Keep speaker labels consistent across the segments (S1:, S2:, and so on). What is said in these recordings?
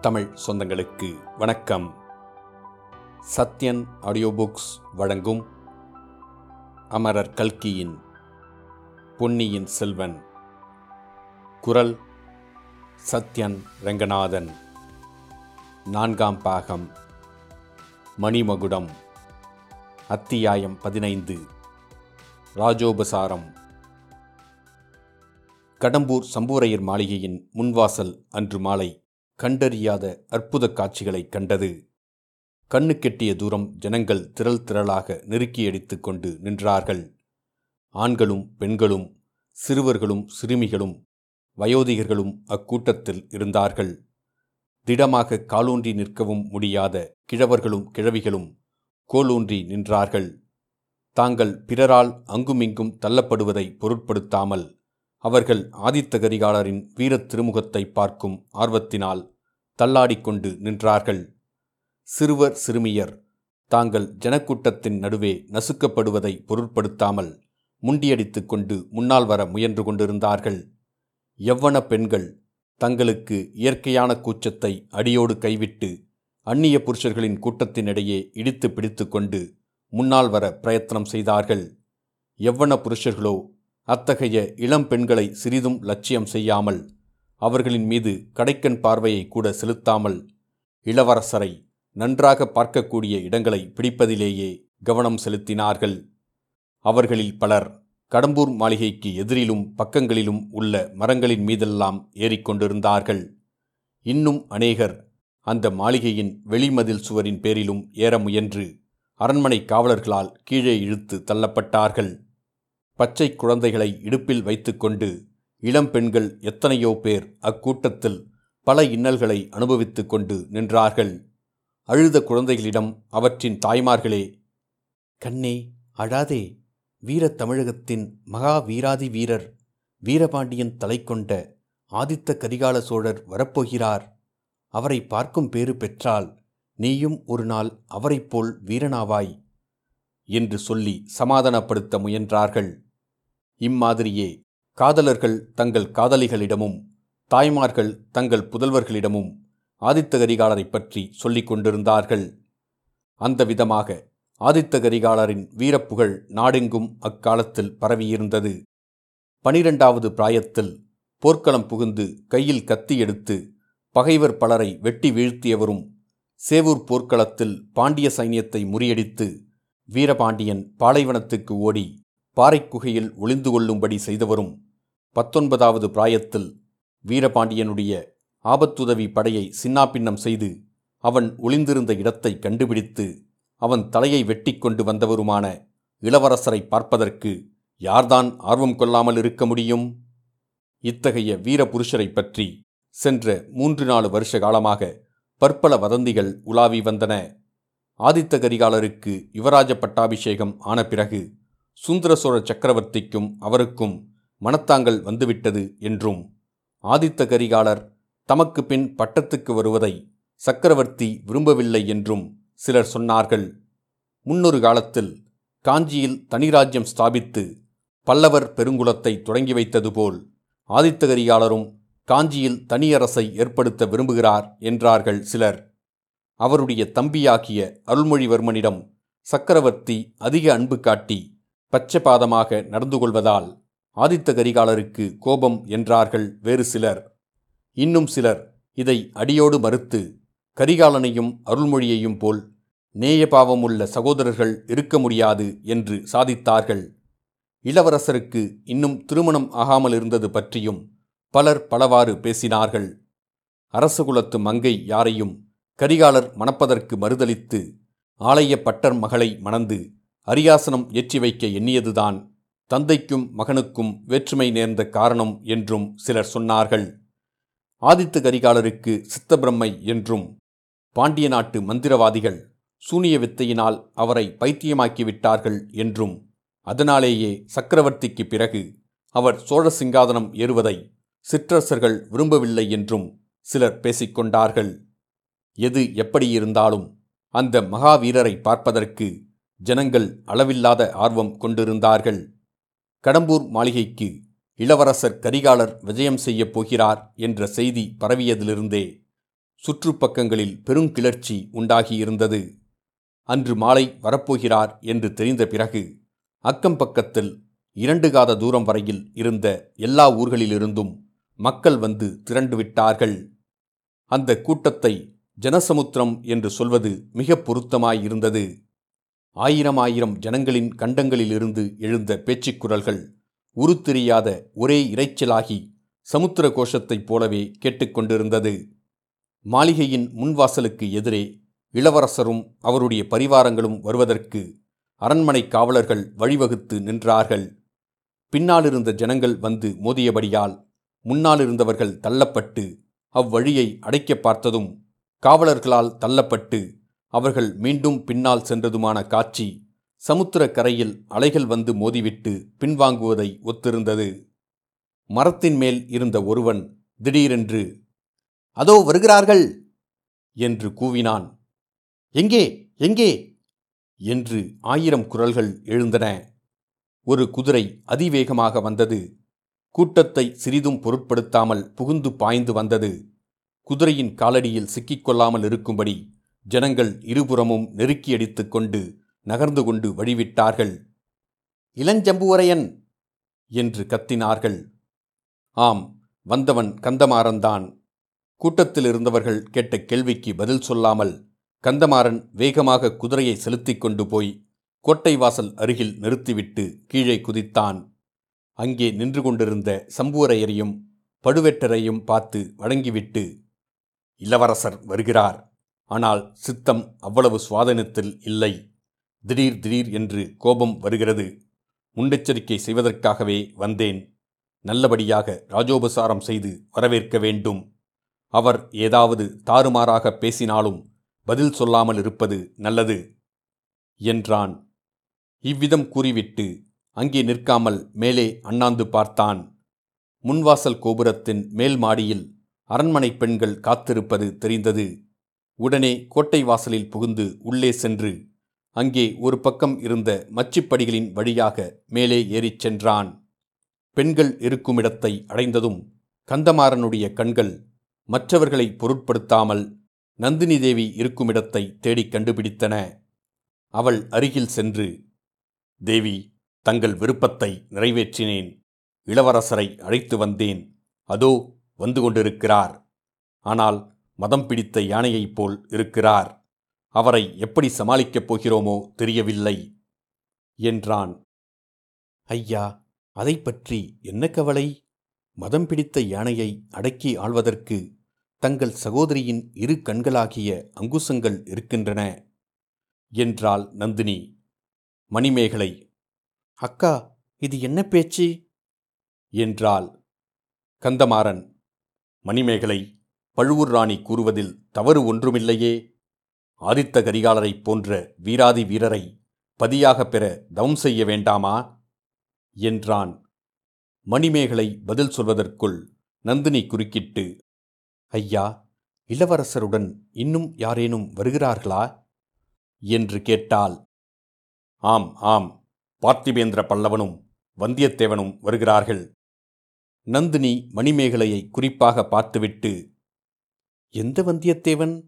S1: தமிழ் சொந்தங்களுக்கு வணக்கம். Sathyan audio books வழங்கும் அமரர் கல்கியின் பொன்னியின் செல்வன். குரல் சத்யன் ரங்கநாதன். நான்காம் பாகம். மணிமகுடம். அத்தியாயம் பதினைந்து. ராஜோபசாரம். கடம்பூர் சம்பூரையர் மாளிகையின் முன்வாசல் அன்று மாலை கண்டறியாத அற்புத காட்சிகளைக் கண்டது. கண்ணு கெட்டிய தூரம் ஜனங்கள் திரள் திரளாக நெருக்கியடித்து கொண்டு நின்றார்கள். ஆண்களும் பெண்களும் சிறுவர்களும் சிறுமிகளும் வயோதிகர்களும் அக்கூட்டத்தில் இருந்தார்கள். திடமாக காலூன்றி நிற்கவும் முடியாத கிழவர்களும் கிழவிகளும் கோலூன்றி நின்றார்கள். தாங்கள் பிறரால் அங்குமிங்கும் தள்ளப்படுவதை பொருட்படுத்தாமல் அவர்கள் ஆதித்த கரிகாலரின் வீரத் திருமுகத்தை பார்க்கும் ஆர்வத்தினால் தள்ளாடிக்கொண்டு நின்றார்கள். சிறுவர் சிறுமியர் தாங்கள் ஜனக்கூட்டத்தின் நடுவே நசுக்கப்படுவதை பொருட்படுத்தாமல் முண்டியடித்து கொண்டு முன்னால் வர முயன்று கொண்டிருந்தார்கள். எவ்வன பெண்கள் தங்களுக்கு இயற்கையான கூச்சத்தை அடியோடு கைவிட்டு அந்நிய புருஷர்களின் கூட்டத்தினிடையே இடித்து பிடித்து கொண்டு முன்னால் வர பிரயத்தனம் செய்தார்கள். எவ்வன புருஷர்களோ அத்தகைய இளம் பெண்களை சிறிதும் லட்சியம் செய்யாமல் அவர்களின் மீது கடைக்கண் பார்வையை கூட செலுத்தாமல் இளவரசரை நன்றாக பார்க்கக்கூடிய இடங்களை பிடிப்பதிலேயே கவனம் செலுத்தினார்கள். அவர்களில் பலர் கடம்பூர் மாளிகைக்கு எதிரிலும் பக்கங்களிலும் உள்ள மரங்களின் மீதெல்லாம் ஏறிக்கொண்டிருந்தார்கள் இன்னும் அநேகர் அந்த மாளிகையின் வெளிமதில் சுவரின் பேரிலும் ஏற முயன்று அரண்மனை காவலர்களால் கீழே இழுத்து தள்ளப்பட்டார்கள். பச்சை குழந்தைகளை இடுப்பில் வைத்துக்கொண்டு இளம் பெண்கள் எத்தனையோ பேர் அக்கூட்டத்தில் பல இன்னல்களை அனுபவித்துக் கொண்டு நின்றார்கள். அழுத குழந்தைகளிடம் அவற்றின் தாய்மார்களே கண்ணே அழாதே. வீரத்தமிழகத்தின் மகா வீராதி வீரர் வீரபாண்டியன் தலை கொண்ட ஆதித்த கரிகால சோழர் வரப்போகிறார். அவரை பார்க்கும் பேறு பெற்றால் நீயும் ஒரு நாள் அவரைப் போல் வீரனாவாய் என்று சொல்லி சமாதானப்படுத்த முயன்றார்கள். இம்மாதிரியே காதலர்கள் தங்கள் காதலிகளிடமும் தாய்மார்கள் தங்கள் புதல்வர்களிடமும் ஆதித்த கரிகாலரை பற்றி சொல்லிக் கொண்டிருந்தார்கள். அந்த விதமாக ஆதித்த கரிகாலரின் வீரப்புகழ் நாடெங்கும் அக்காலத்தில் பரவியிருந்தது. பனிரெண்டாவது பிராயத்தில் போர்க்களம் புகுந்து கையில் கத்தி எடுத்து பகைவர் பலரை வெட்டி வீழ்த்தியவரும் சேவூர் போர்க்களத்தில் பாண்டிய சைன்யத்தை முறியடித்து வீரபாண்டியன் பாலைவனத்துக்கு ஓடி பாறைக்குகையில் ஒளிந்து கொள்ளும்படி செய்தவரும் பத்தொன்பதாவது பிராயத்தில் வீரபாண்டியனுடைய ஆபத்துதவி படையை சின்னாபின்னம் செய்து அவன் ஒளிந்திருந்த இடத்தை கண்டுபிடித்து அவன் தலையை வெட்டி கொண்டு வந்தவருமான இளவரசரை பார்ப்பதற்கு யார்தான் ஆர்வம் கொள்ளாமல் இருக்க முடியும்? இத்தகைய வீரபுருஷரை பற்றி சென்ற மூன்று நாலு வருஷ காலமாக பற்பல வதந்திகள் உலாவி வந்தன. ஆதித்த கரிகாலருக்கு யுவராஜ பட்டாபிஷேகம் ஆன பிறகு சுந்தர சோழ சக்கரவர்த்திக்கும் அவருக்கும் மனத்தாங்கள் வந்துவிட்டது என்றும் ஆதித்த கரிகாலர் தமக்கு பின் பட்டத்துக்கு வருவதை சக்கரவர்த்தி விரும்பவில்லை என்றும் சிலர் சொன்னார்கள். முன்னொரு காலத்தில் காஞ்சியில் தனிராஜ்யம் ஸ்தாபித்து பல்லவர் பெருங்குலத்தை தொடங்கி வைத்தது போல் ஆதித்த கரிகாலரும் காஞ்சியில் தனியரசை ஏற்படுத்த விரும்புகிறார் என்றார்கள் சிலர். அவருடைய தம்பியாகிய அருள்மொழிவர்மனிடம் சக்கரவர்த்தி அதிக அன்பு காட்டி பச்சபாதமாக நடந்து கொள்வதால் ஆதித்த கரிகாலருக்கு கோபம் என்றார்கள் வேறு சிலர். இன்னும் சிலர் இதை அடியோடு மறுத்து கரிகாலனையும் அருள்மொழியையும் போல் நேயபாவமுள்ள சகோதரர்கள் இருக்க முடியாது என்று சாதித்தார்கள். இளவரசருக்கு இன்னும் திருமணம் ஆகாமல் இருந்தது பற்றியும் பலர் பலவாறு பேசினார்கள். அரசகுலத்து மங்கை யாரையும் கரிகாலர் மணப்பதற்கு மறுதளித்து ஆலய பட்டர் மகளை மணந்து அரியாசனம் ஏற்றி வைக்க எண்ணியதுதான் தந்தைக்கும் மகனுக்கும் வேற்றுமை நேர்ந்த காரணம் என்றும் சிலர் சொன்னார்கள். ஆதித்த கரிகாலருக்கு சித்தபிரம்மை என்றும் பாண்டிய நாட்டு மந்திரவாதிகள் சூனிய வித்தையினால் அவரை பைத்தியமாக்கிவிட்டார்கள் என்றும் அதனாலேயே சக்கரவர்த்திக்கு பிறகு அவர் சோழ சிங்காதனம் ஏறுவதை சிற்றரசர்கள் விரும்பவில்லை என்றும் சிலர் பேசிக்கொண்டார்கள் எது எப்படியிருந்தாலும் அந்த மகாவீரரை பார்ப்பதற்கு ஜனங்கள் அளவில்லாத ஆர்வம் கொண்டிருந்தார்கள். கடம்பூர் மாளிகைக்கு இளவரசர் கரிகாலர் விஜயம் செய்யப் போகிறார் என்ற செய்தி பரவியதிலிருந்தே சுற்றுப்பக்கங்களில் பெருங்கிளர்ச்சி உண்டாகியிருந்தது. அன்று மாலை வரப்போகிறார் என்று தெரிந்த பிறகு அக்கம் பக்கத்தில் இரண்டு காத தூரம் வரையில் இருந்த எல்லா ஊர்களிலிருந்தும் மக்கள் வந்து திரண்டு விட்டார்கள். அந்த கூட்டத்தை ஜனசமுத்திரம் என்று சொல்வது மிக பொருத்தமாயிருந்தது. ஆயிரம் ஆயிரம் ஜனங்களின் கண்டங்களிலிருந்து எழுந்த பேச்சுக்குரல்கள் உருத்தெரியாத ஒரே இரைச்சலாகி சமுத்திர கோஷத்தைப் போலவே கேட்டுக்கொண்டிருந்தது மாளிகையின் முன்வாசலுக்கு எதிரே இளவரசரும் அவருடைய பரிவாரங்களும் வருவதற்கு அரண்மனை காவலர்கள் வழிவகுத்து நின்றார்கள். பின்னாலிருந்த ஜனங்கள் வந்து மோதியபடியால் முன்னாலிருந்தவர்கள் தள்ளப்பட்டு அவ்வழியை அடைக்க பார்த்ததும் காவலர்களால் தள்ளப்பட்டு அவர்கள் மீண்டும் பின்னால் சென்றதுமான காட்சி சமுத்திர கரையில் அலைகள் வந்து மோதிவிட்டு பின்வாங்குவதை ஒத்திருந்தது. மரத்தின் மேல் இருந்த ஒருவன் திடீரென்று அதோ வருகிறார்கள்! என்று கூவினான். எங்கே? எங்கே? என்று ஆயிரம் குரல்கள் எழுந்தன. ஒரு குதிரை அதிவேகமாக வந்தது. கூட்டத்தை சிறிதும் பொருட்படுத்தாமல் புகுந்து பாய்ந்து வந்தது. குதிரையின் காலடியில் சிக்கிக்கொள்ளாமல் இருக்கும்படி ஜனங்கள் இருபுறமும் நெருக்கியடித்துக் கொண்டு நகர்ந்து கொண்டு வழிவிட்டார்கள். இளஞ்சம்புவரையன்! என்று கத்தினார்கள். ஆம் வந்தவன் கந்தமாறன்தான். கூட்டத்தில் இருந்தவர்கள் கேட்ட கேள்விக்கு பதில் சொல்லாமல் கந்தமாறன் வேகமாக குதிரையை செலுத்திக் கொண்டு போய் கோட்டை வாசல் அருகில் நிறுத்திவிட்டு கீழே குதித்தான். அங்கே நின்று கொண்டிருந்த சம்புவரையரையும் பழுவேட்டரையும் பார்த்து வழங்கிவிட்டு இளவரசர் வருகிறார்! ஆனால் சித்தம் அவ்வளவு சுவாதனத்தில் இல்லை. திடீர் திடீர் என்று கோபம் வருகிறது. முன்னெச்சரிக்கை செய்வதற்காகவே வந்தேன். நல்லபடியாக ராஜோபசாரம் செய்து வரவேற்க வேண்டும். அவர் ஏதாவது தாறுமாறாக பேசினாலும் பதில் சொல்லாமல் இருப்பது நல்லது என்றான். இவ்விதம் கூறிவிட்டு அங்கே நிற்காமல் மேலே அண்ணாந்து பார்த்தான். முன்வாசல் கோபுரத்தின் மேல் மாடியில் அரண்மனை பெண்கள் காத்திருப்பது தெரிந்தது. உடனே கோட்டை வாசலில் புகுந்து உள்ளே சென்று அங்கே ஒரு பக்கம் இருந்த மச்சிப்படிகளின் வழியாக மேலே ஏறிச் சென்றான். பெண்கள் இருக்குமிடத்தை அடைந்ததும் கந்தமாறனுடைய கண்கள் மற்றவர்களை பொருட்படுத்தாமல் நந்தினி தேவி இருக்குமிடத்தை தேடிக் கண்டுபிடித்தன. அவள் அருகில் சென்று தேவி தங்கள் விருப்பத்தை நிறைவேற்றினேன். இளவரசரை அழைத்து வந்தேன். அதோ வந்து கொண்டிருக்கிறார். ஆனால் மதம் பிடித்த யானையைப் போல் இருக்கிறார். அவரை எப்படி சமாளிக்கப் போகிறோமோ தெரியவில்லை. என்றான். ஐயா அதை பற்றி என்ன கவலை? மதம் பிடித்த யானையை அடக்கி ஆள்வதற்கு தங்கள் சகோதரியின் இரு கண்களாகிய அங்குசங்கள் இருக்கின்றன என்றாள் நந்தினி. மணிமேகலை அக்கா இது என்ன பேச்சு? என்றாள் கந்தமாறன். மணிமேகலை பழுவூர் ராணி கூறுவதில் தவறு ஒன்றுமில்லையே. ஆதித்த கரிகாலரைப் போன்ற வீராதி வீரரை பதியாகப் பெற தவம் செய்ய வேண்டாமா? என்றான். மணிமேகலை பதில் சொல்வதற்குள் நந்தினி குறுக்கிட்டு ஐயா இளவரசருடன் இன்னும் யாரேனும் வருகிறார்களா? என்று கேட்டாள். ஆம் ஆம் பார்த்திபேந்திர பல்லவனும் வந்தியத்தேவனும் வருகிறார்கள். நந்தினி மணிமேகலையை குறிப்பாக பார்த்துவிட்டு எந்த வந்தியத்தேவன்?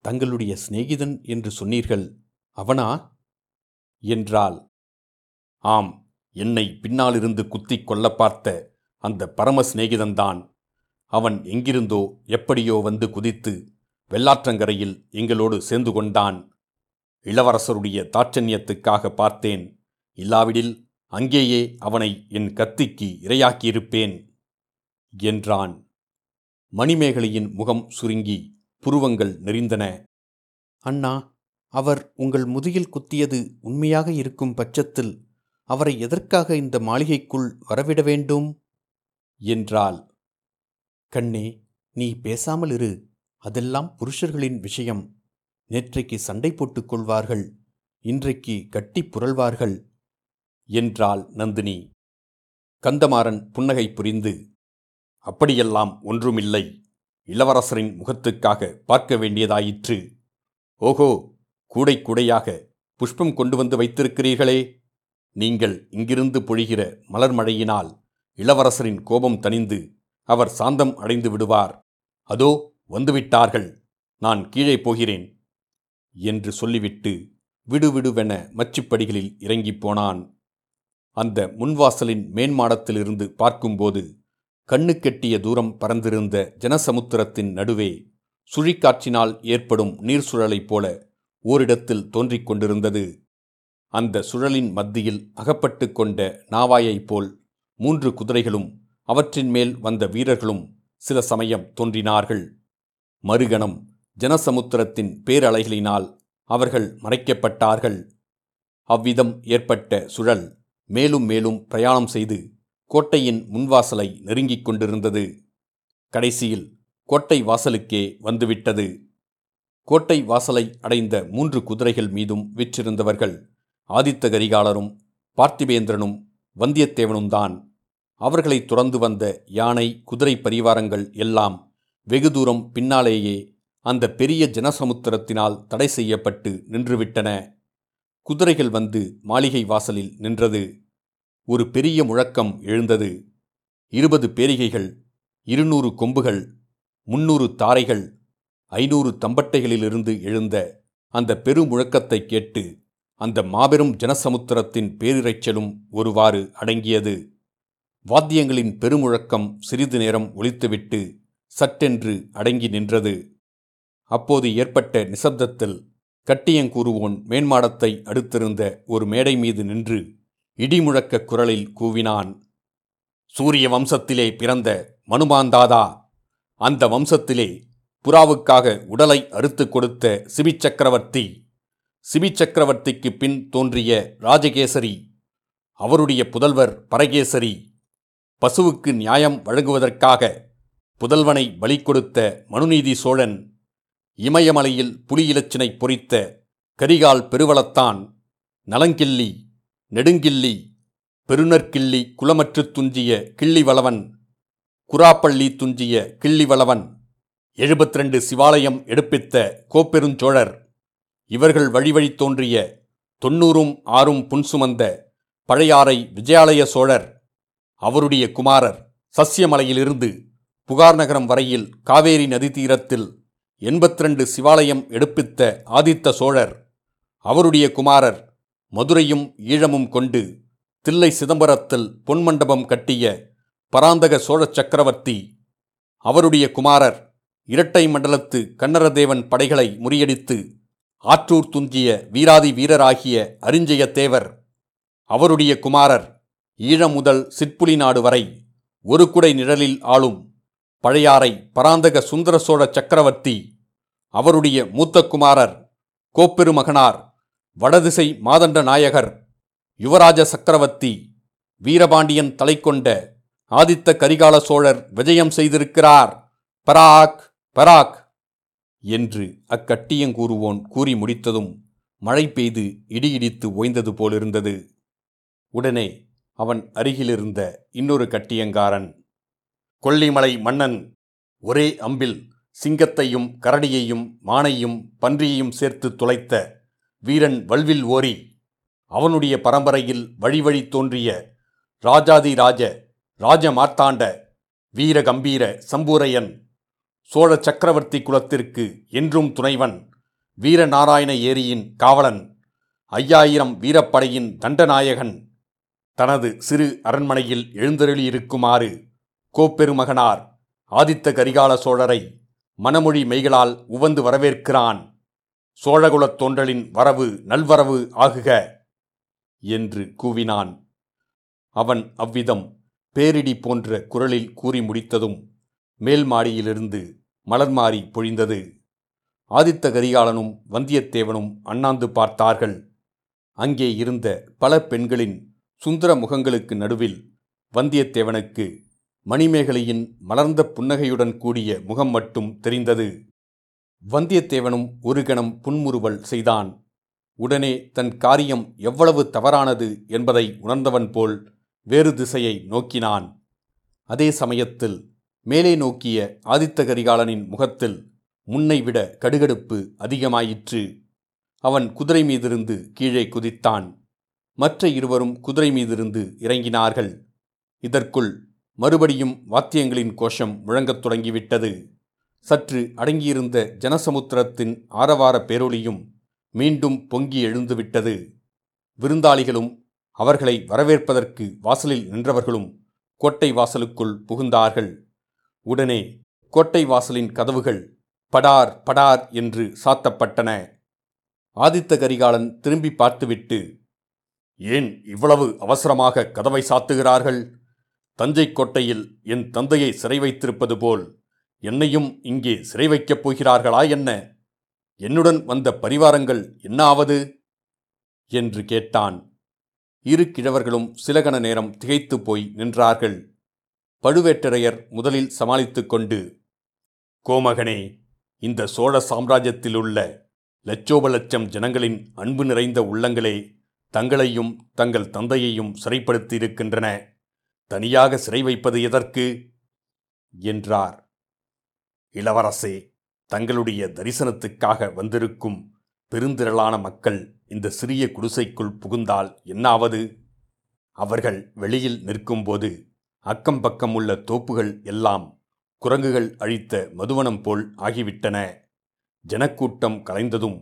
S1: தங்களுடைய சிநேகிதன் என்று சொன்னீர்கள் அவனா? என்றாள். ஆம் என்னை பின்னாலிருந்து குத்திக் கொல்ல பார்த்த அந்த பரம சிநேகிதன்தான். அவன் எங்கிருந்தோ எப்படியோ வந்து குதித்து வெள்ளாற்றங்கரையில் எங்களோடு சேர்ந்து கொண்டான். இளவரசருடைய தாட்சண்யத்துக்காக பார்த்தேன். இல்லாவிடில் அங்கேயே அவனை என் கத்திக்கு இரையாக்கியிருப்பேன் என்றான். மணிமேகலையின் முகம் சுருங்கி புருவங்கள் நெறிந்தன அண்ணா அவர் உங்கள் முதுகில் குத்தியது உண்மையாக இருக்கும் பட்சத்தில் அவரை எதற்காக இந்த மாளிகைக்குள் வரவிட வேண்டும்? என்றாள். கண்ணே நீ பேசாமல் இரு. அதெல்லாம் புருஷர்களின் விஷயம். நேற்றைக்கு சண்டை போட்டுக் கொள்வார்கள். இன்றைக்கு கட்டி புரள்வார்கள். என்றாள் நந்தினி. கந்தமாறன் புன்னகை புரிந்து அப்படியெல்லாம் ஒன்றுமில்லை. இளவரசரின் முகத்துக்காக பார்க்க வேண்டியதாயிற்று. ஓஹோ கூடை கூடையாக புஷ்பம் கொண்டு வந்து வைத்திருக்கிறீர்களே. நீங்கள் இங்கிருந்து பொழிகிற மலர் மழையினால் இளவரசரின் கோபம் தணிந்து அவர் சாந்தம் அடைந்து விடுவார். அதோ வந்துவிட்டார்கள். நான் கீழே போகிறேன். என்று சொல்லிவிட்டு விடுவிடுவென மச்சுப்படிகளில் இறங்கிப் போனான். அந்த முன்வாசலின் மேன்மாடத்திலிருந்து பார்க்கும்போது கண்ணுக்கெட்டிய தூரம் பறந்திருந்த ஜனசமுத்திரத்தின் நடுவே சுழிக்காற்றினால் ஏற்படும் நீர் சுழலைப் போல ஓரிடத்தில் தோன்றிக் கொண்டிருந்தது. அந்த சுழலின் மத்தியில் அகப்பட்டு கொண்ட நாவாயைப் போல் மூன்று குதிரைகளும் அவற்றின் மேல் வந்த வீரர்களும் சில சமயம் தோன்றினார்கள். மறுகணம் ஜனசமுத்திரத்தின் பேரலைகளினால் அவர்கள் மறைக்கப்பட்டார்கள். அவ்விதம் ஏற்பட்ட சுழல் மேலும் மேலும் பிரயாணம் செய்து கோட்டையின் முன்வாசலை நெருங்கிக் கொண்டிருந்தது. கடைசியில் கோட்டை வாசலுக்கே வந்துவிட்டது. கோட்டை வாசலை அடைந்த மூன்று குதிரைகள் மீதும் விற்றிருந்தவர்கள் ஆதித்த கரிகாலரும் பார்த்திபேந்திரனும் வந்தியத்தேவனும் தான் அவர்களை துறந்து வந்த யானை குதிரை பரிவாரங்கள் எல்லாம் வெகு தூரம் பின்னாலேயே அந்த பெரிய ஜனசமுத்திரத்தினால் தடை செய்யப்பட்டு நின்றுவிட்டன. குதிரைகள் வந்து மாளிகை வாசலில் நின்றது. ஒரு பெரிய முழக்கம் எழுந்தது. இருபது பேரிகைகள் இருநூறு கொம்புகள் முன்னூறு தாரைகள் ஐநூறு தம்பட்டைகளிலிருந்து எழுந்த அந்த பெருமுழக்கத்தைக் கேட்டு அந்த மாபெரும் ஜனசமுத்திரத்தின் பேரிரைச்சலும் ஒருவாறு அடங்கியது. வாத்தியங்களின் பெருமுழக்கம் சிறிது நேரம் ஒலித்துவிட்டு சட்டென்று அடங்கி நின்றது. அப்போது ஏற்பட்ட நிசப்தத்தில் கட்டியங்கூறுவோன் மேன்மாடத்தை அடுத்திருந்த ஒரு மேடை மீது நின்று இடிமுழக்க குரலில் கூவினான். சூரிய வம்சத்திலே பிறந்த மனுமாந்தாதா அந்த வம்சத்திலே புறாவுக்காக உடலை அறுத்து கொடுத்த சிபிச்சக்கரவர்த்தி சிபிச்சக்கரவர்த்திக்கு பின் தோன்றிய ராஜகேசரி அவருடைய புதல்வர் பரகேசரி பசுவுக்கு நியாயம் வழங்குவதற்காக புதல்வனை பலி கொடுத்த மனுநீதி சோழன் இமயமலையில் புலியிலச்சினை பொறித்த கரிகால் பெருவளத்தான் நலங்கிள்ளி நெடுங்கிள்ளி பெருநற்கிள்ளி குலமற்று துஞ்சிய கிள்ளிவளவன் குராப்பள்ளி துஞ்சிய கிள்ளிவளவன் எழுபத்திரண்டு சிவாலயம் எடுப்பித்த கோப்பெருஞ்சோழர் இவர்கள் வழிவழி தோன்றிய தொன்னூறும் ஆறும் புன்சுமந்த பழையாறை விஜயாலய சோழர் அவருடைய குமாரர் சசியமலையிலிருந்து புகார் நகரம் வரையில் காவேரி நதி தீரத்தில் எண்பத்திரண்டு சிவாலயம் எடுப்பித்த ஆதித்த சோழர் அவருடைய குமாரர் மதுரையும் ஈழமும் கொண்டு தில்லை சிதம்பரத்தில் பொன்மண்டபம் கட்டிய பராந்தக சோழ சக்கரவர்த்தி அவருடைய குமாரர் இரட்டை மண்டலத்து கன்னரதேவன் படைகளை முறியடித்து ஆற்றூர் துஞ்சிய வீராதி வீரராகிய அரிஞ்சயத்தேவர் அவருடைய குமாரர் ஈழம் முதல் சிற்புலி நாடு வரை ஒரு குடை நிழலில் ஆளும் பழையாறை பராந்தக சுந்தர சோழ சக்கரவர்த்தி அவருடைய மூத்த குமாரர் கோப்பெருமகனார் வடதிசை மாதண்ட நாயகர் யுவராஜ சக்கரவர்த்தி வீரபாண்டியன் தலை கொண்ட ஆதித்த கரிகால சோழர் விஜயம் செய்திருக்கிறார். பராக் பராக் என்று அக்கட்டியங்கூறுவோன் கூறி முடித்ததும் மழை பெய்து இடியிடித்து ஓய்ந்தது போலிருந்தது. உடனே அவன் அருகிலிருந்த இன்னொரு கட்டியங்காரன் கொல்லிமலை மன்னன் ஒரே அம்பில் சிங்கத்தையும் கரடியையும் மானையும் பன்றியையும் சேர்த்து துளைத்த வீரன் வல்வில் ஓரி அவனுடைய பரம்பரையில் வழி வழி தோன்றிய ராஜாதி ராஜ ராஜ மார்த்தாண்ட வீர கம்பீர சம்பூரையன் சோழ சக்கரவர்த்தி குலத்திற்கு என்றும் துணைவன் வீரநாராயண ஏரியின் காவலன் ஐயாயிரம் வீரப்படையின் தண்டநாயகன் தனது சிறு அரண்மனையில் எழுந்தருளியிருக்குமாறு கோப்பெருமகனார் ஆதித்த கரிகால சோழரை மணமொழி மெய்களால் உவந்து வரவேற்கிறான். சோழகுலத் தோன்றலின் வரவு நல்வரவு ஆகுக என்று கூவினான். அவன் அவ்விதம் பேரிடி போன்ற குரலில் கூறி முடித்ததும் மேல் மாடியிலிருந்து மலர்மாறி பொழிந்தது. ஆதித்த கரிகாலனும் வந்தியத்தேவனும் அண்ணாந்து பார்த்தார்கள். அங்கே இருந்த பல பெண்களின் சுந்தர முகங்களுக்கு நடுவில் வந்தியத்தேவனுக்கு மணிமேகலையின் மலர்ந்த புன்னகையுடன் கூடிய முகம் மட்டும் தெரிந்தது. வந்தியத்தேவனும் ஒரு கணம் புன்முறுவல் செய்தான். உடனே தன் காரியம் எவ்வளவு தவறானது என்பதை உணர்ந்தவன் போல் வேறு திசையை நோக்கினான். அதே சமயத்தில் மேலே நோக்கிய ஆதித்த கரிகாலனின் முகத்தில் முன்னைவிட கடுகடுப்பு அதிகமாயிற்று. அவன் குதிரை மீதிருந்து கீழே குதித்தான். மற்ற இருவரும் குதிரை மீதிருந்து இறங்கினார்கள். இதற்குள் மறுபடியும் வாத்தியங்களின் கோஷம் முழங்கத் தொடங்கிவிட்டது. சற்று அடங்கியிருந்த ஜனசமுத்திரத்தின் ஆரவார பேரொளியும் மீண்டும் பொங்கி எழுந்துவிட்டது. விருந்தாளிகளும் அவர்களை வரவேற்பதற்கு வாசலில் நின்றவர்களும் கோட்டை வாசலுக்குள் புகுந்தார்கள். உடனே கோட்டை வாசலின் கதவுகள் படார் படார் என்று சாத்தப்பட்டன. ஆதித்த கரிகாலன் திரும்பி பார்த்துவிட்டு ஏன் இவ்வளவு அவசரமாக கதவை சாத்துகிறார்கள்? தஞ்சை கோட்டையில் என் தந்தையை சிறை வைத்திருப்பது போல் என்னையும் இங்கே சிறை வைக்கப் போகிறார்களா என்ன? என்னுடன் வந்த பரிவாரங்கள் என்ன ஆவது என்று கேட்டான். இரு கிழவர்களும் சிலகண நேரம் திகைத்து போய் நின்றார்கள். பழுவேட்டரையர் முதலில் சமாளித்து கொண்டு கோமகனே இந்த சோழ சாம்ராஜ்யத்திலுள்ள லட்சோப லட்சம் ஜனங்களின் அன்பு நிறைந்த உள்ளங்களே தங்களையும் தங்கள் தந்தையையும் சிறைப்படுத்தியிருக்கின்றன. தனியாக சிறை வைப்பது எதற்கு? என்றார். இளவரசே தங்களுடைய தரிசனத்துக்காக வந்திருக்கும் பெருந்திரளான மக்கள் இந்த சிறிய குடிசைக்குள் புகுந்தால் என்னாவது? அவர்கள் வெளியில் நிற்கும்போது அக்கம் பக்கம் உள்ள தோப்புகள் எல்லாம் குரங்குகள் அழித்த மதுவனம் போல் ஆகிவிட்டன. ஜனக்கூட்டம் கலைந்ததும்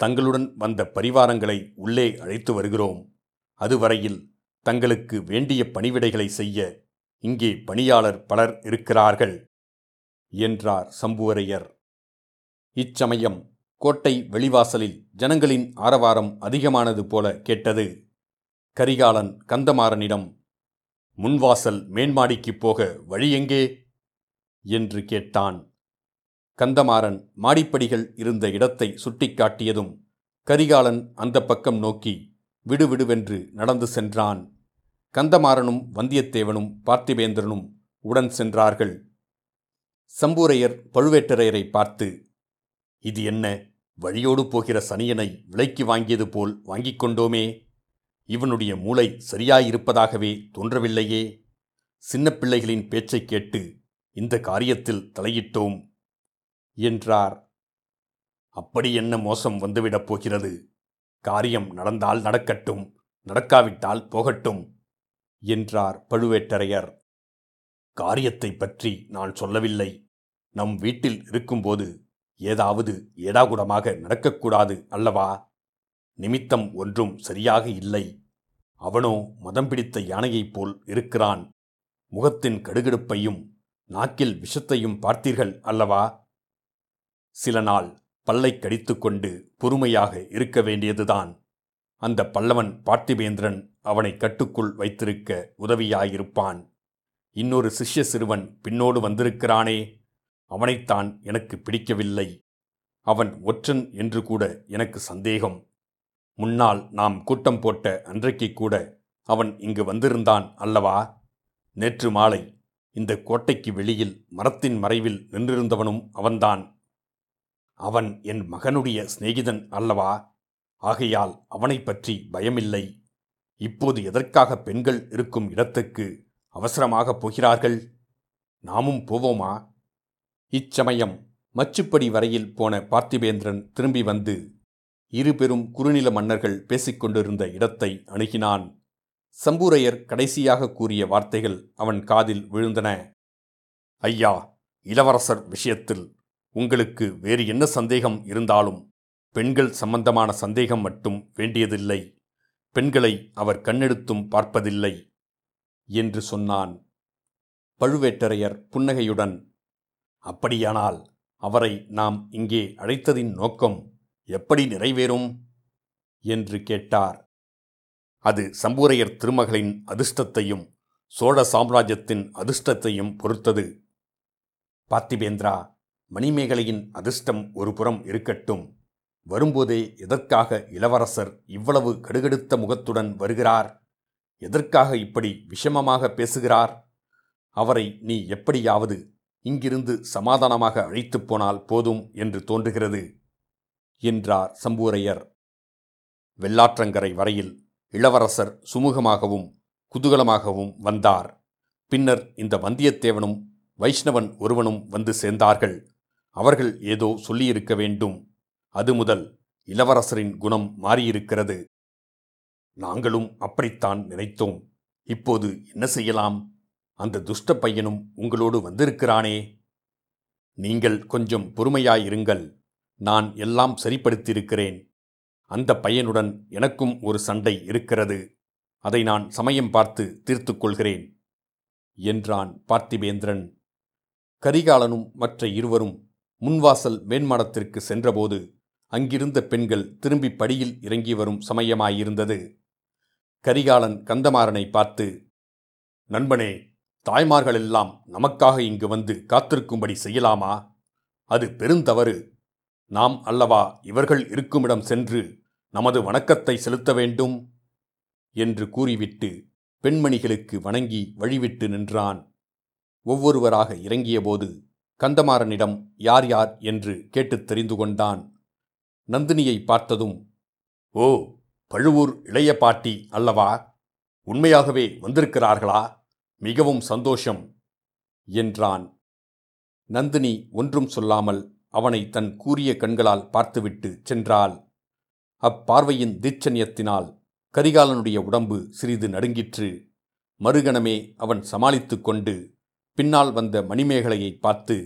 S1: தங்களுடன் வந்த பரிவாரங்களை உள்ளே அழைத்து வருகிறோம். அதுவரையில் தங்களுக்கு வேண்டிய பணிவிடைகளை செய்ய இங்கே பணியாளர் பலர் இருக்கிறார்கள். என்றார் சம்புவரையர். இச்சமயம் கோட்டை வெளிவாசலில் ஜனங்களின் ஆரவாரம் அதிகமானது போல கேட்டது. கரிகாலன் கந்தமாறனிடம் முன்வாசல் மேன்மாடிக்குப் போக வழி எங்கே? என்று கேட்டான். கந்தமாறன் மாடிப்படிகள் இருந்த இடத்தை சுட்டிக்காட்டியதும் கரிகாலன் அந்த பக்கம் நோக்கி விடுவிடுவென்று நடந்து சென்றான். கந்தமாறனும் வந்தியத்தேவனும் பார்த்திபேந்திரனும் உடன் சென்றார்கள். சம்பூரையர் பழுவேட்டரையரை பார்த்து இது என்ன வழியோடு போகிற சனியனை விலைக்கு வாங்கியது போல் வாங்கிக் கொண்டோமே. இவனுடைய மூளை சரியாயிருப்பதாகவே தோன்றவில்லையே. சின்ன பிள்ளைகளின் பேச்சைக் கேட்டு இந்த காரியத்தில் தலையிட்டோம் என்றார். அப்படி என்ன மோசம் வந்துவிடப் போகிறது? காரியம் நடந்தால் நடக்கட்டும் நடக்காவிட்டால் போகட்டும் என்றார் பழுவேட்டரையர். காரியத்தை பற்றி நான் சொல்லவில்லை. நம் வீட்டில் இருக்கும்போது ஏதாவது ஏடாகுடமாக நடக்கக்கூடாது அல்லவா? நிமித்தம் ஒன்றும் சரியாக இல்லை. அவனோ மதம் பிடித்த யானையைப் போல் இருக்கிறான். முகத்தின் கடுகடுப்பையும் நாக்கில் விஷத்தையும் பார்த்தீர்கள் அல்லவா? சில நாள் பல்லை கடித்துக்கொண்டு பொறுமையாக இருக்க வேண்டியதுதான். அந்த பல்லவன் பார்த்திபேந்திரன் அவனை கட்டுக்குள் வைத்திருக்க உதவியாயிருப்பான். இன்னொரு சிஷ்ய சிறுவன் பின்னோடு வந்திருக்கிறானே அவனைத்தான் எனக்கு பிடிக்கவில்லை. அவன் ஒற்றன் என்று கூட எனக்கு சந்தேகம். முன்னால் நாம் கூட்டம் போட்ட அன்றைக்கு கூட அவன் இங்கு வந்திருந்தான் அல்லவா? நேற்று மாலை இந்த கோட்டைக்கு வெளியில் மரத்தின் மறைவில் நின்றிருந்தவனும் அவன்தான். அவன் என் மகனுடைய சிநேகிதன் அல்லவா? ஆகையால் அவனைப் பற்றி பயமில்லை. இப்போது எதற்காக பெண்கள் இருக்கும் இடத்துக்கு அவசரமாகப் போகிறார்கள். நாமும் போவோமா? இச்சமயம் மச்சுப்படி வரையில் போன பார்த்திபேந்திரன் திரும்பி வந்து இரு பெரும் குறுநில மன்னர்கள் பேசிக்கொண்டிருந்த இடத்தை அணுகினான். சம்பூரையர் கடைசியாக கூறிய வார்த்தைகள் அவன் காதில் விழுந்தன. ஐயா இளவரசர் விஷயத்தில் உங்களுக்கு வேறு என்ன சந்தேகம் இருந்தாலும் பெண்கள் சம்பந்தமான சந்தேகம் மட்டும் வேண்டியதில்லை. பெண்களை அவர் கண்ணெடுத்தும் பார்ப்பதில்லை. என்று சொன்னான். பழுவேட்டரையர் புன்னகையுடன் அப்படியானால் அவரை நாம் இங்கே அழைத்ததின் நோக்கம் எப்படி நிறைவேறும்? என்று கேட்டார். அது சம்பூரையர் திருமகளின் அதிர்ஷ்டத்தையும் சோழ சாம்ராஜ்யத்தின் அதிர்ஷ்டத்தையும் பொறுத்தது. பார்த்திபேந்திரா மணிமேகலையின் அதிர்ஷ்டம் ஒரு புறம் இருக்கட்டும். வரும்போதே எதற்காக இளவரசர் இவ்வளவு கடுகடுத்த முகத்துடன் வருகிறார்? எதற்காக இப்படி விஷமமாக பேசுகிறார்? அவரை நீ எப்படியாவது இங்கிருந்து சமாதானமாக அழைத்துப் போனால் போதும் என்று தோன்றுகிறது என்றார் சம்பூரையர் வெள்ளாற்றங்கரை வரையில் இளவரசர் சுமூகமாகவும் குதூகலமாகவும் வந்தார். பின்னர் இந்த வந்தியத்தேவனும் வைஷ்ணவன் ஒருவனும் வந்து சேர்ந்தார்கள். அவர்கள் ஏதோ சொல்லியிருக்க வேண்டும். அது முதல் இளவரசரின் குணம் மாறியிருக்கிறது. நாங்களும் அப்படித்தான் நினைத்தோம். இப்போது என்ன செய்யலாம்? அந்த துஷ்ட பையனும் உங்களோடு வந்திருக்கிறானே. நீங்கள் கொஞ்சம் பொறுமையாயிருங்கள். நான் எல்லாம் சரிப்படுத்தியிருக்கிறேன். அந்த பையனுடன் எனக்கும் ஒரு சண்டை இருக்கிறது. அதை நான் சமயம் பார்த்து தீர்த்துக்கொள்கிறேன் என்றான் பார்த்திபேந்திரன். கரிகாலனும் மற்ற இருவரும் முன்வாசல் மேன்மாடத்திற்கு சென்றபோது அங்கிருந்த பெண்கள் திரும்பி படியில் இறங்கி வரும் சமயமாயிருந்தது. கரிகாலன் கந்தமாறனை பார்த்து நண்பனே தாய்மார்களெல்லாம் நமக்காக இங்கு வந்து காத்திருக்கும்படி செய்யலாமா? அது பெருந்தவறு நாம் அல்லவா இவர்கள் இருக்குமிடம் சென்று நமது வணக்கத்தை செலுத்த வேண்டும் என்று கூறிவிட்டு பெண்மணிகளுக்கு வணங்கி வழிவிட்டு நின்றான். ஒவ்வொருவராக இறங்கியபோது கந்தமாறனிடம் யார் யார் என்று கேட்டுத் தெரிந்து கொண்டான். நந்தினியை பார்த்ததும் ஓ பழுவூர் இளைய பாட்டி அல்லவா? உண்மையாகவே வந்திருக்கிறார்களா? மிகவும் சந்தோஷம் என்றான். நந்தினி ஒன்றும் சொல்லாமல் அவனை தன் கூரிய கண்களால் பார்த்துவிட்டு சென்றாள். அப்பார்வையின் தீட்சண்யத்தினால் கரிகாலனுடைய உடம்பு சிறிது நடுங்கிற்று. மறுகணமே அவன் சமாளித்து கொண்டு பின்னால் வந்த மணிமேகலையை பார்த்து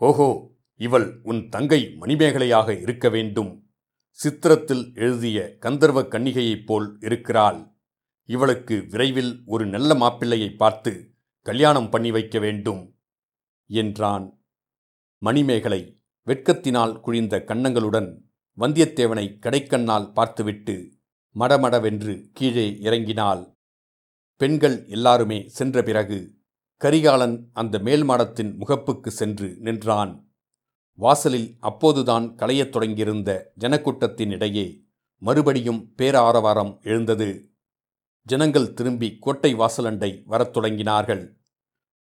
S1: ஓஹோ இவள் உன் தங்கை மணிமேகலையாக இருக்க வேண்டும். சித்திரத்தில் எழுதிய கந்தர்வ கன்னிகையைப் போல் இருக்கிறாள். இவளுக்கு விரைவில் ஒரு நல்ல மாப்பிள்ளையை பார்த்து கல்யாணம் பண்ணி வைக்க வேண்டும் என்றான். மணிமேகலை வெட்கத்தினால் குழிந்த கன்னங்களுடன் வந்தியத்தேவனை கடைக்கண்ணால் பார்த்துவிட்டு மடமடவென்று கீழே இறங்கினாள். பெண்கள் எல்லாருமே சென்ற பிறகு கரிகாலன் அந்த மேல் மாடத்தின் முகப்புக்கு சென்று நின்றான். வாசலில் அப்போதுதான் களையத் தொடங்கியிருந்த ஜனக்கூட்டத்தின் இடையே மறுபடியும் பேராரவாரம் எழுந்தது. ஜனங்கள் திரும்பி கோட்டை வாசலண்டை வரத் தொடங்கினார்கள்.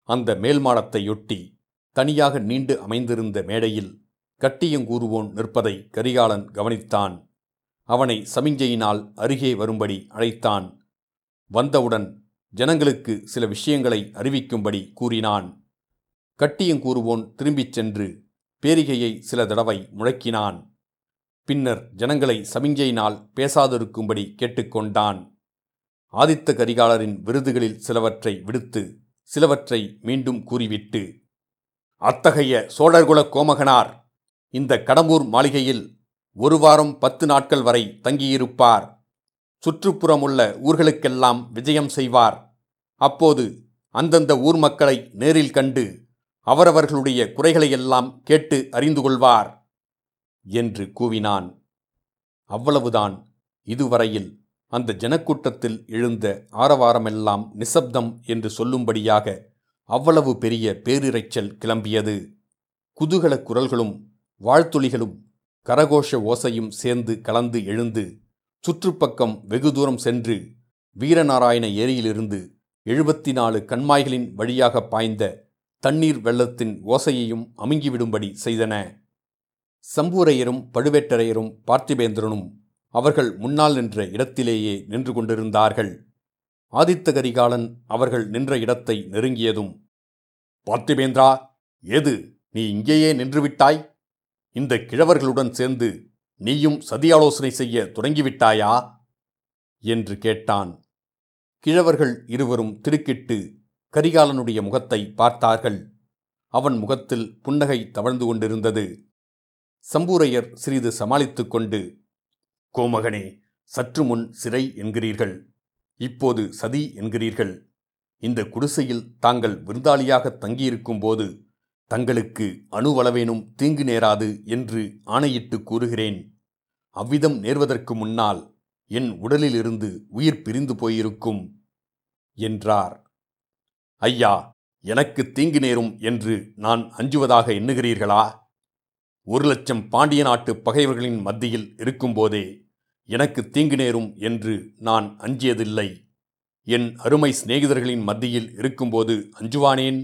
S1: அந்த மேல் மாடத்தையொட்டி தனியாக நீண்டு அமைந்திருந்த மேடையில் கட்டியங்கூறுவோன் நிற்பதை கரிகாலன் கவனித்தான். அவனை சமிஞ்சையினால் அருகே வரும்படி அழைத்தான். வந்தவுடன் ஜனங்களுக்கு சில விஷயங்களை அறிவிக்கும்படி கூறினான். கட்டியங்கூறுவோன் திரும்பிச் சென்று பேரிகையை சில தடவை முழக்கினான். பின்னர் ஜனங்களை சமிஞ்சையினால் பேசாதிருக்கும்படி கேட்டுக்கொண்டான். ஆதித்த கரிகாலரின் விருதுகளில் சிலவற்றை விடுத்து சிலவற்றை மீண்டும் கூறிவிட்டு அத்தகைய சோழர்குல கோமகனார் இந்த கடம்பூர் மாளிகையில் ஒரு வாரம் பத்து நாட்கள் வரை தங்கியிருப்பார். சுற்றுப்புறமுள்ள ஊர்களுக்கெல்லாம் விஜயம் செய்வார். அப்போது அந்தந்த ஊர் மக்களை நேரில் கண்டு அவரவர்களுடைய குறைகளையெல்லாம் கேட்டு அறிந்து கொள்வார் என்று கூவினான். அவ்வளவுதான். இதுவரையில் அந்த ஜனக்கூட்டத்தில் எழுந்த ஆரவாரமெல்லாம் நிசப்தம் என்று சொல்லும்படியாக அவ்வளவு பெரிய பேரிரைச்சல் கிளம்பியது. குதூகல குரல்களும் வாழ்த்துளிகளும் கரகோஷ ஓசையும் சேர்ந்து கலந்து எழுந்து சுற்றுப்பக்கம் வெகு தூரம் சென்று வீரநாராயண ஏரியிலிருந்து எழுபத்தி நாலு கண்மாய்களின் வழியாக பாய்ந்த தண்ணீர் வெள்ளத்தின் ஓசையையும் அமுங்கிவிடும்படி செய்தன. சம்பூரையரும் பழுவேட்டரையரும் பார்த்திபேந்திரனும் அவர்கள் முன்னால் நின்ற இடத்திலேயே நின்று கொண்டிருந்தார்கள். ஆதித்த கரிகாலன் அவர்கள் நின்ற இடத்தை நெருங்கியதும் பார்த்திபேந்திரா ஏது நீ இங்கேயே நின்றுவிட்டாய் இந்த கிழவர்களுடன் சேர்ந்து நீயும் சதியாலோசனை செய்ய தொடங்கிவிட்டாயா என்று கேட்டான். கிழவர்கள் இருவரும் திருக்கிட்டு கரிகாலனுடைய முகத்தை பார்த்தார்கள். அவன் முகத்தில் புன்னகை தவழ்ந்து கொண்டிருந்தது. சம்பூரையர் சிறிது சமாளித்து கொண்டு கோமகனே சற்று முன் சிறை என்கிறீர்கள். இப்போது சதி என்கிறீர்கள். இந்த குடிசையில் தாங்கள் விருந்தாளியாக தங்கியிருக்கும்போது தங்களுக்கு அணுவளவேனும் தீங்கு நேராது என்று ஆணையிட்டு கூறுகிறேன். அவ்விதம் நேர்வதற்கு முன்னால் என் உடலிலிருந்து உயிர் பிரிந்து போயிருக்கும் என்றார். ஐயா எனக்கு தீங்கு நேரும் என்று நான் அஞ்சுவதாக எண்ணுகிறீர்களா? ஒரு லட்சம் பாண்டிய நாட்டு பகைவர்களின் மத்தியில் இருக்கும்போதே எனக்கு தீங்கு நேரும் என்று நான் அஞ்சியதில்லை. என் அருமை சிநேகிதர்களின் மத்தியில் இருக்கும்போது அஞ்சுவானேன்?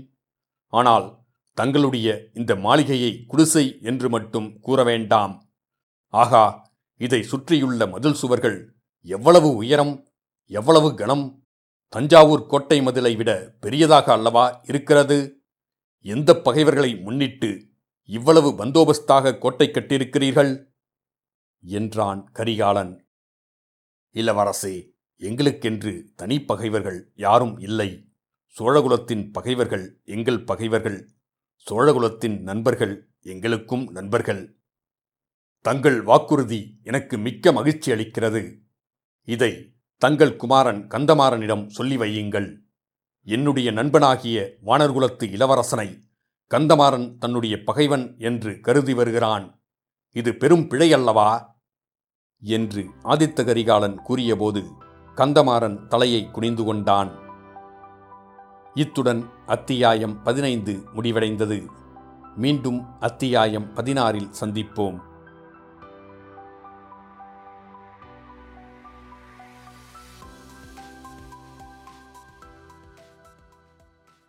S1: ஆனால் தங்களுடைய இந்த மாளிகையை குடிசை என்று மட்டும் கூற வேண்டாம். ஆகா இதை சுற்றியுள்ள மதில் சுவர்கள் எவ்வளவு உயரம் எவ்வளவு கனம் தஞ்சாவூர் கோட்டை மதிலை விட பெரியதாக அல்லவா இருக்கிறது? எந்த பகைவர்களை முன்னிட்டு இவ்வளவு பந்தோபஸ்தாக கோட்டை கட்டியிருக்கிறீர்கள்? என்றான் கரிகாலன். இளவரசே எங்களுக்கென்று தனி பகைவர்கள் யாரும் இல்லை. சோழகுலத்தின் பகைவர்கள் எங்கள் பகைவர்கள். சோழகுலத்தின் நண்பர்கள் எங்களுக்கும் நண்பர்கள். தங்கள் வாக்குறுதி எனக்கு மிக்க மகிழ்ச்சி அளிக்கிறது. இதை தங்கள் குமாரன் கந்தமாறனிடம் சொல்லி வையுங்கள். என்னுடைய நண்பனாகிய வானர்குலத்து இளவரசனை கந்தமாறன் தன்னுடைய பகைவன் என்று கருதி வருகிறான். இது பெரும் பிழையல்லவா? என்று ஆதித்த கரிகாலன் கூறியபோது கந்தமாறன் தலையை குனிந்து கொண்டான். இத்துடன் அத்தியாயம் பதினைந்து முடிவடைந்தது. மீண்டும் அத்தியாயம் பதினாறில் சந்திப்போம்.